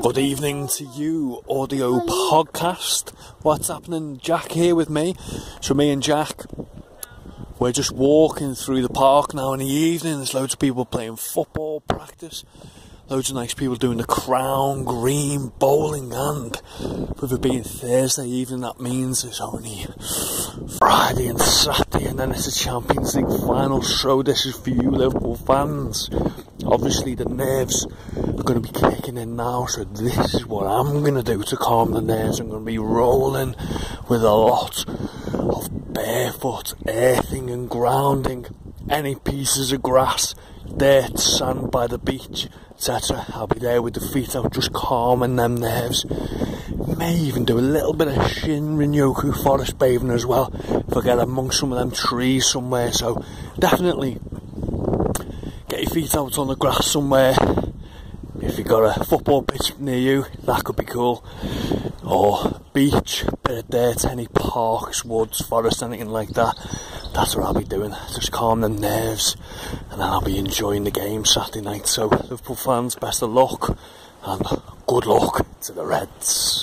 Good evening to you, audio podcast. What's happening? Jack here with me. So, me and Jack, we're just walking through the park now in the evening. There's loads of people playing football practice, loads of nice people doing the crown, green, bowling, and with it being Thursday evening, that means it's only Friday and Saturday, and then it's a Champions League final. So, this is for you, Liverpool fans. Obviously, the nerves are going to be kicking in now, so this is what I'm going to do to calm the nerves. I'm going to be rolling with a lot of barefoot earthing and grounding, any pieces of grass, dirt, sand by the beach, etc. I'll be there with the feet out, just calming them nerves. May even do a little bit of Shinrin-yoku forest bathing as well, if I get amongst some of them trees somewhere. So definitely get your feet out on the grass somewhere. If you've got a football pitch near you, that could be cool. Or beach, bit of dirt, any parks, woods, forest, anything like that. That's what I'll be doing. Just calm the nerves, and then I'll be enjoying the game Saturday night. So, Liverpool fans, best of luck, and good luck to the Reds.